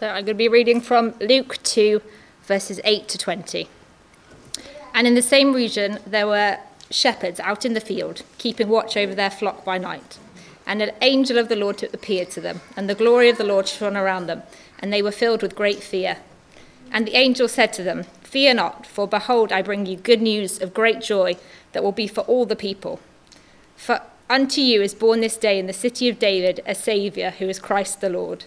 So I'm going to be reading from Luke 2, verses 8 to 20. And in the same region, there were shepherds out in the field, keeping watch over their flock by night. And an angel of the Lord appeared to them, and the glory of the Lord shone around them, and they were filled with great fear. And the angel said to them, Fear not, for behold, I bring you good news of great joy that will be for all the people. For unto you is born this day in the city of David a Saviour, who is Christ the Lord.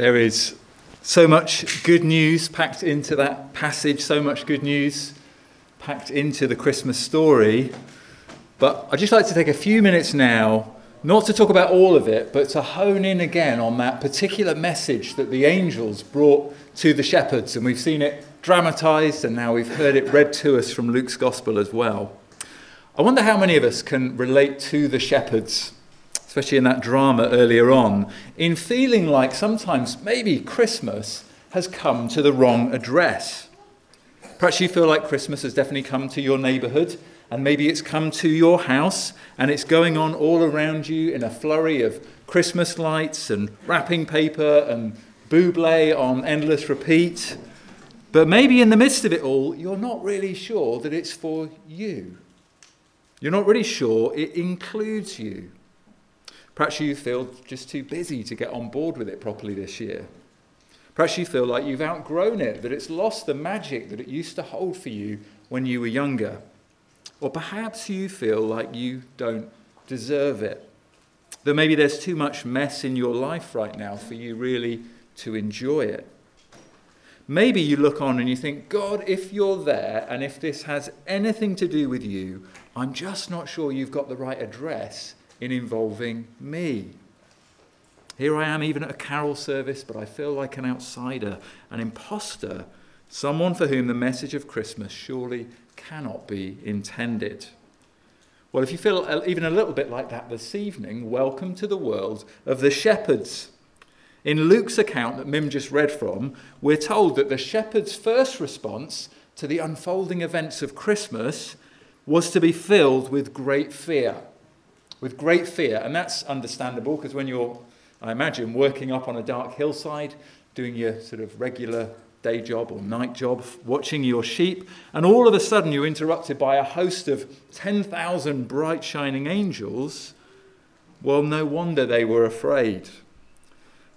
There is so much good news packed into that passage, so much good news packed into the Christmas story. But I'd just like to take a few minutes now, not to talk about all of it, but to hone in again on that particular message that the angels brought to the shepherds. And we've seen it dramatized, and now we've heard it read to us from Luke's gospel as well. I wonder how many of us can relate to the shepherds, especially in that drama earlier on, in feeling like sometimes maybe Christmas has come to the wrong address. Perhaps you feel like Christmas has definitely come to your neighborhood, and maybe it's come to your house, and it's going on all around you in a flurry of Christmas lights and wrapping paper and Bublé on endless repeat. But maybe in the midst of it all, you're not really sure that it's for you. You're not really sure it includes you. Perhaps you feel just too busy to get on board with it properly this year. Perhaps you feel like you've outgrown it, that it's lost the magic that it used to hold for you when you were younger. Or perhaps you feel like you don't deserve it. That maybe there's too much mess in your life right now for you really to enjoy it. Maybe you look on and you think, God, if you're there and if this has anything to do with you, I'm just not sure you've got the right address in involving me. Here I am, even at a carol service, but I feel like an outsider, an impostor, someone for whom the message of Christmas surely cannot be intended. Well, if you feel even a little bit like that this evening, welcome to the world of the shepherds. In Luke's account that Mim just read from, we're told that the shepherds' first response to the unfolding events of Christmas was to be filled with great fear. With great fear. And that's understandable because when you're I imagine working up on a dark hillside, doing your sort of regular day job or night job, watching your sheep, and all of a sudden you're interrupted by a host of 10,000 bright shining angels. Well, no wonder they were afraid.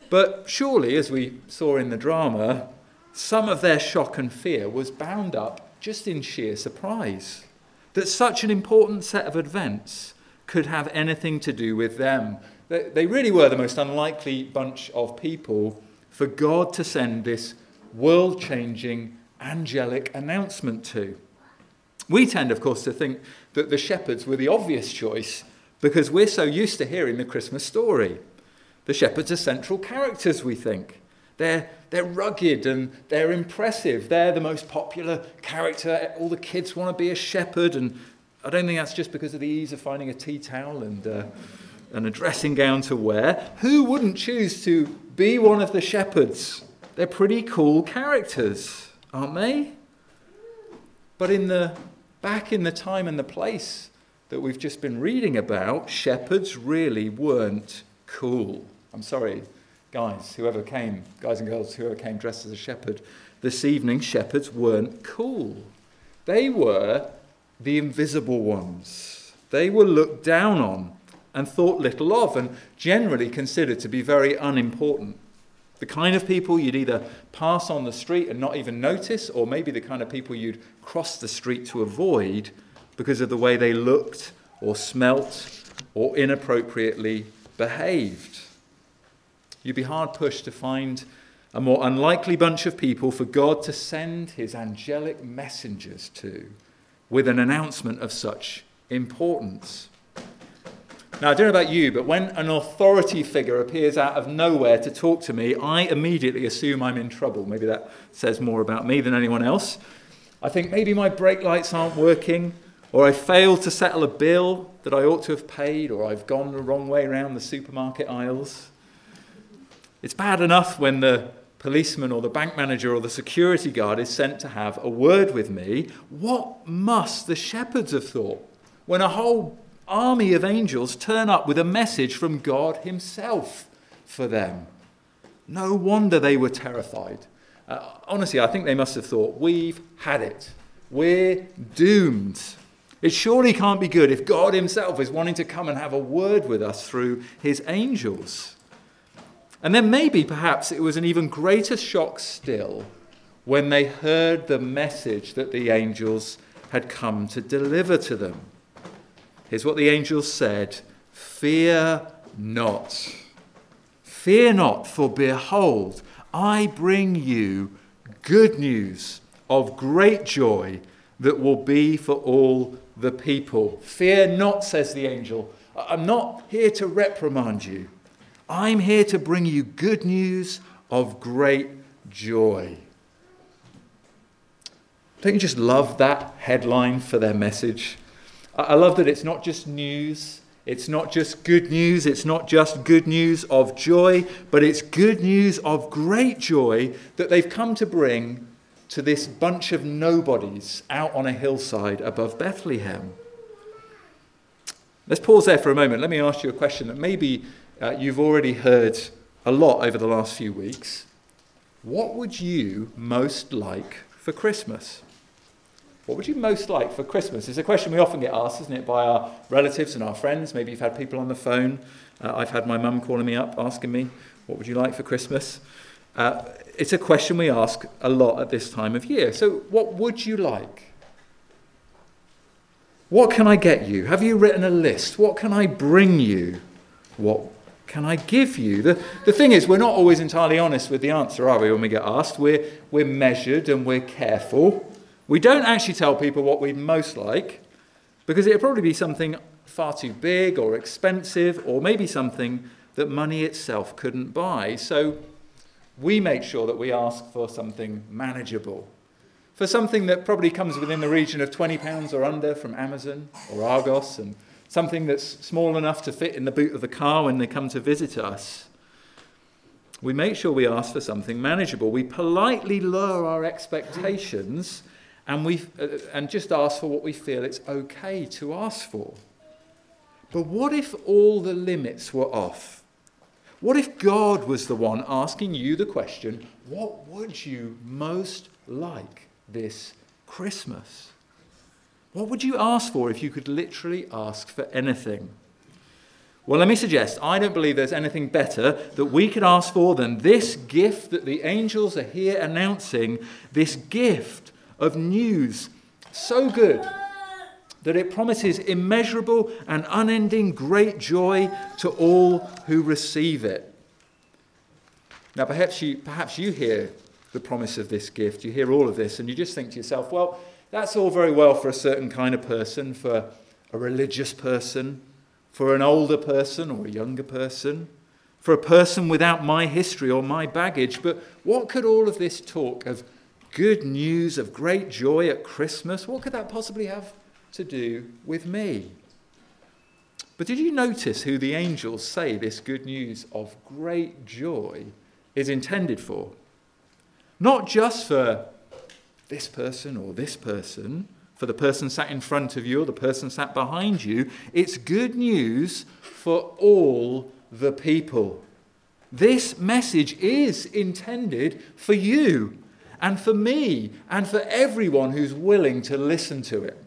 But surely, as we saw in the drama, some of their shock and fear was bound up just in sheer surprise that such an important set of events could have anything to do with them. They, really were the most unlikely bunch of people for God to send this world changing angelic announcement to. We tend, of course, to think that the shepherds were the obvious choice because we're so used to hearing the Christmas story. The shepherds are central characters, we think. They're, they're rugged and they're impressive. They're the most popular character. All the kids want to be a shepherd. And I don't think that's just because of the ease of finding a tea towel and uh, and a dressing gown to wear, who wouldn't choose to be one of the shepherds? They're pretty cool characters, aren't they? But in the back in the time and the place that we've just been reading about, shepherds really weren't cool. I'm sorry, guys, whoever came, guys and girls, whoever came dressed as a shepherd this evening, shepherds weren't cool. They were the invisible ones. They were looked down on and thought little of, and generally considered to be very unimportant. The kind of people you'd either pass on the street and not even notice, or maybe the kind of people you'd cross the street to avoid because of the way they looked or smelt or inappropriately behaved. You'd be hard pushed to find a more unlikely bunch of people for God to send his angelic messengers to with an announcement of such importance. Now, I don't know about you, but when an authority figure appears out of nowhere to talk to me, I immediately assume I'm in trouble. Maybe that says more about me than anyone else. I think maybe my brake lights aren't working, or I failed to settle a bill that I ought to have paid, or I've gone the wrong way around the supermarket aisles. It's bad enough when the policeman or the bank manager or the security guard is sent to have a word with me. What must the shepherds have thought when a whole army of angels turn up with a message from God Himself for them? No wonder they were terrified. Uh, honestly, I think they must have thought, we've had it. We're doomed. It surely can't be good if God Himself is wanting to come and have a word with us through His angels. And then maybe, perhaps, it was an even greater shock still when they heard the message that the angels had come to deliver to them. Here's what the angels said Fear not. Fear not, for behold, I bring you good news of great joy that will be for all the people. Fear not, says the angel. I'm not here to reprimand you. I'm here to bring you good news of great joy. Don't you just love that headline for their message? I love that it's not just news, it's not just good news, it's not just good news of joy, but it's good news of great joy that they've come to bring to this bunch of nobodies out on a hillside above Bethlehem. Let's pause there for a moment. Let me ask you a question that maybe uh, you've already heard a lot over the last few weeks. What would you most like for Christmas? What would you most like for Christmas? It's a question we often get asked, isn't it, by our relatives and our friends. Maybe you've had people on the phone. Uh, I've had my mum calling me up asking me, What would you like for Christmas? Uh, it's a question we ask a lot at this time of year. So, what would you like? What can I get you? Have you written a list? What can I bring you? What can I give you? The, the thing is, we're not always entirely honest with the answer, are we, when we get asked? We're, we're measured and we're careful. We don't actually tell people what we'd most like because it'd probably be something far too big or expensive or maybe something that money itself couldn't buy. So we make sure that we ask for something manageable, for something that probably comes within the region of £20 or under from Amazon or Argos and something that's small enough to fit in the boot of the car when they come to visit us. We make sure we ask for something manageable. We politely lower our expectations and, we, uh, and just ask for what we feel it's okay to ask for. But what if all the limits were off? What if God was the one asking you the question, what would you most like this Christmas? What would you ask for if you could literally ask for anything? Well, let me suggest I don't believe there's anything better that we could ask for than this gift that the angels are here announcing this gift of news so good that it promises immeasurable and unending great joy to all who receive it. Now, perhaps you, perhaps you hear the promise of this gift, you hear all of this, and you just think to yourself, well, that's all very well for a certain kind of person, for a religious person, for an older person or a younger person, for a person without my history or my baggage. But what could all of this talk of good news, of great joy at Christmas, what could that possibly have to do with me? But did you notice who the angels say this good news of great joy is intended for? Not just for this person or this person, for the person sat in front of you or the person sat behind you. It's good news for all the people. This message is intended for you and for me and for everyone who's willing to listen to it.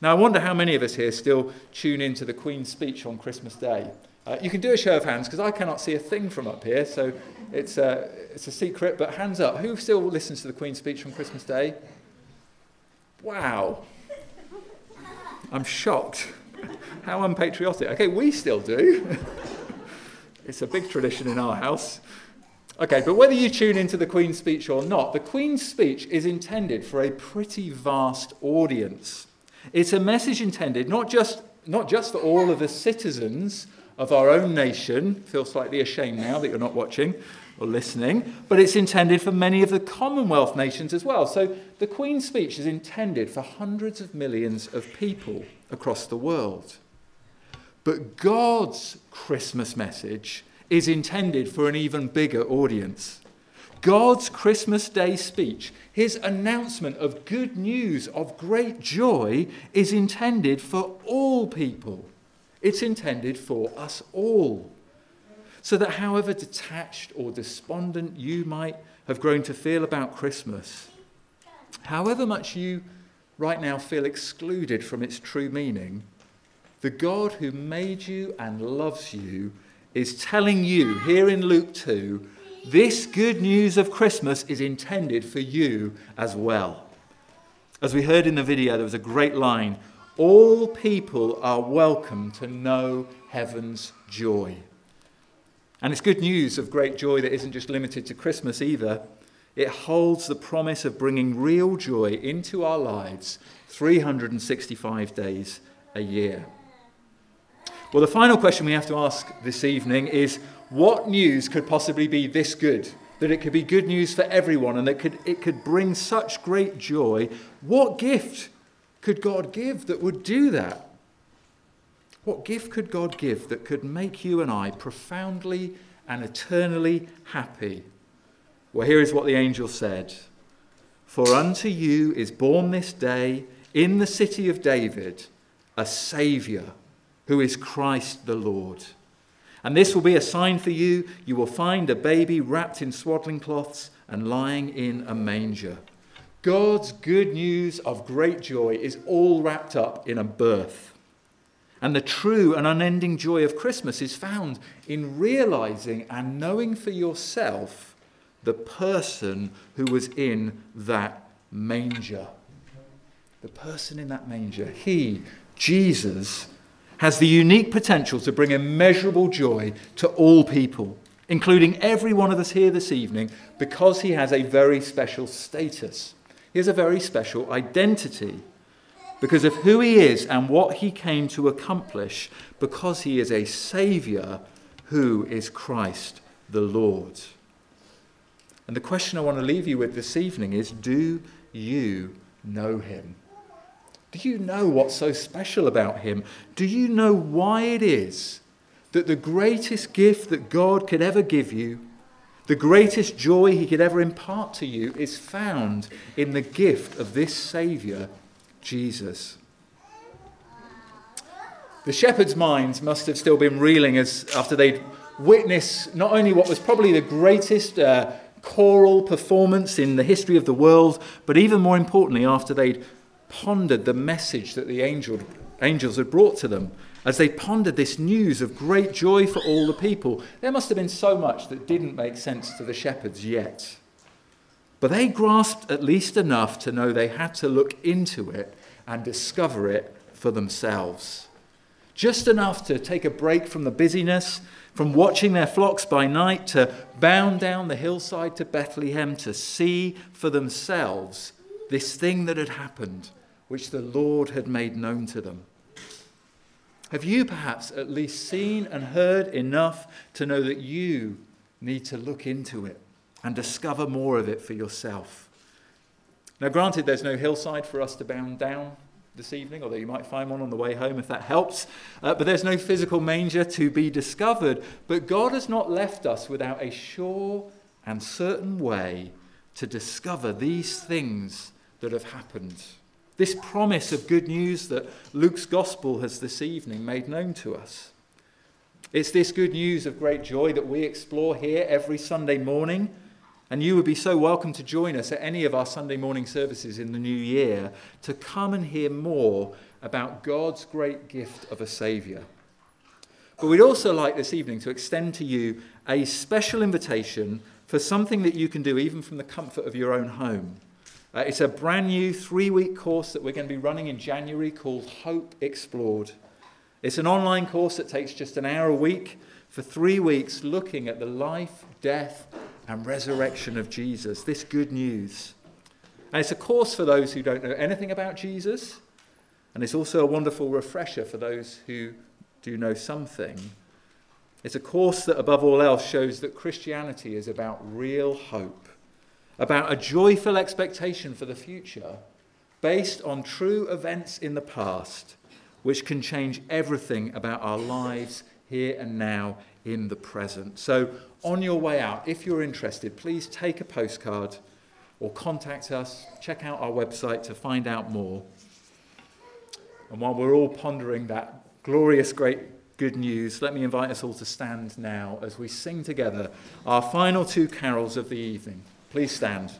Now, I wonder how many of us here still tune into the Queen's speech on Christmas Day. Uh, you can do a show of hands because I cannot see a thing from up here, so it's a, it's a secret, but hands up. Who still listens to the Queen's speech on Christmas Day? Wow. I'm shocked. How unpatriotic. Okay, we still do. it's a big tradition in our house. Okay, but whether you tune into the Queen's speech or not, the Queen's speech is intended for a pretty vast audience. It's a message intended not just, not just for all of the citizens of our own nation, feel slightly ashamed now that you're not watching or listening, but it's intended for many of the Commonwealth nations as well. So the Queen's speech is intended for hundreds of millions of people across the world. But God's Christmas message is intended for an even bigger audience. God's Christmas Day speech, his announcement of good news, of great joy, is intended for all people. It's intended for us all. So that however detached or despondent you might have grown to feel about Christmas, however much you right now feel excluded from its true meaning, the God who made you and loves you is telling you here in Luke 2 this good news of Christmas is intended for you as well. As we heard in the video, there was a great line all people are welcome to know heaven's joy. And it's good news of great joy that isn't just limited to Christmas either. It holds the promise of bringing real joy into our lives 365 days a year. Well, the final question we have to ask this evening is what news could possibly be this good? That it could be good news for everyone and that could, it could bring such great joy. What gift could God give that would do that? What gift could God give that could make you and I profoundly and eternally happy? Well, here is what the angel said For unto you is born this day in the city of David a Saviour who is Christ the Lord. And this will be a sign for you. You will find a baby wrapped in swaddling cloths and lying in a manger. God's good news of great joy is all wrapped up in a birth. And the true and unending joy of Christmas is found in realizing and knowing for yourself the person who was in that manger. The person in that manger, he, Jesus, has the unique potential to bring immeasurable joy to all people, including every one of us here this evening, because he has a very special status. He has a very special identity because of who he is and what he came to accomplish, because he is a Saviour who is Christ the Lord. And the question I want to leave you with this evening is do you know him? Do you know what's so special about him? Do you know why it is that the greatest gift that God could ever give you, the greatest joy he could ever impart to you, is found in the gift of this Saviour, Jesus? The shepherds' minds must have still been reeling as after they'd witnessed not only what was probably the greatest uh, choral performance in the history of the world, but even more importantly, after they'd pondered the message that the angel, angels had brought to them, as they pondered this news of great joy for all the people, there must have been so much that didn't make sense to the shepherds yet. But they grasped at least enough to know they had to look into it and discover it for themselves. Just enough to take a break from the busyness, from watching their flocks by night, to bound down the hillside to Bethlehem to see for themselves this thing that had happened, which the Lord had made known to them. Have you perhaps at least seen and heard enough to know that you need to look into it and discover more of it for yourself? Now, granted, there's no hillside for us to bound down this evening, although you might find one on the way home if that helps. Uh, but there's no physical manger to be discovered. But God has not left us without a sure and certain way to discover these things that have happened. This promise of good news that Luke's gospel has this evening made known to us. It's this good news of great joy that we explore here every Sunday morning. And you would be so welcome to join us at any of our Sunday morning services in the new year to come and hear more about God's great gift of a Saviour. But we'd also like this evening to extend to you a special invitation for something that you can do even from the comfort of your own home. Uh, it's a brand new three week course that we're going to be running in January called Hope Explored. It's an online course that takes just an hour a week for three weeks, looking at the life, death, and resurrection of Jesus. This good news. And it's a course for those who don't know anything about Jesus, and it's also a wonderful refresher for those who do know something. It's a course that, above all else, shows that Christianity is about real hope about a joyful expectation for the future based on true events in the past, which can change everything about our lives here and now in the present. So, on your way out, if you're interested, please take a postcard or contact us, check out our website to find out more. And while we're all pondering that glorious, great good news, let me invite us all to stand now as we sing together our final two carols of the evening. Please stand.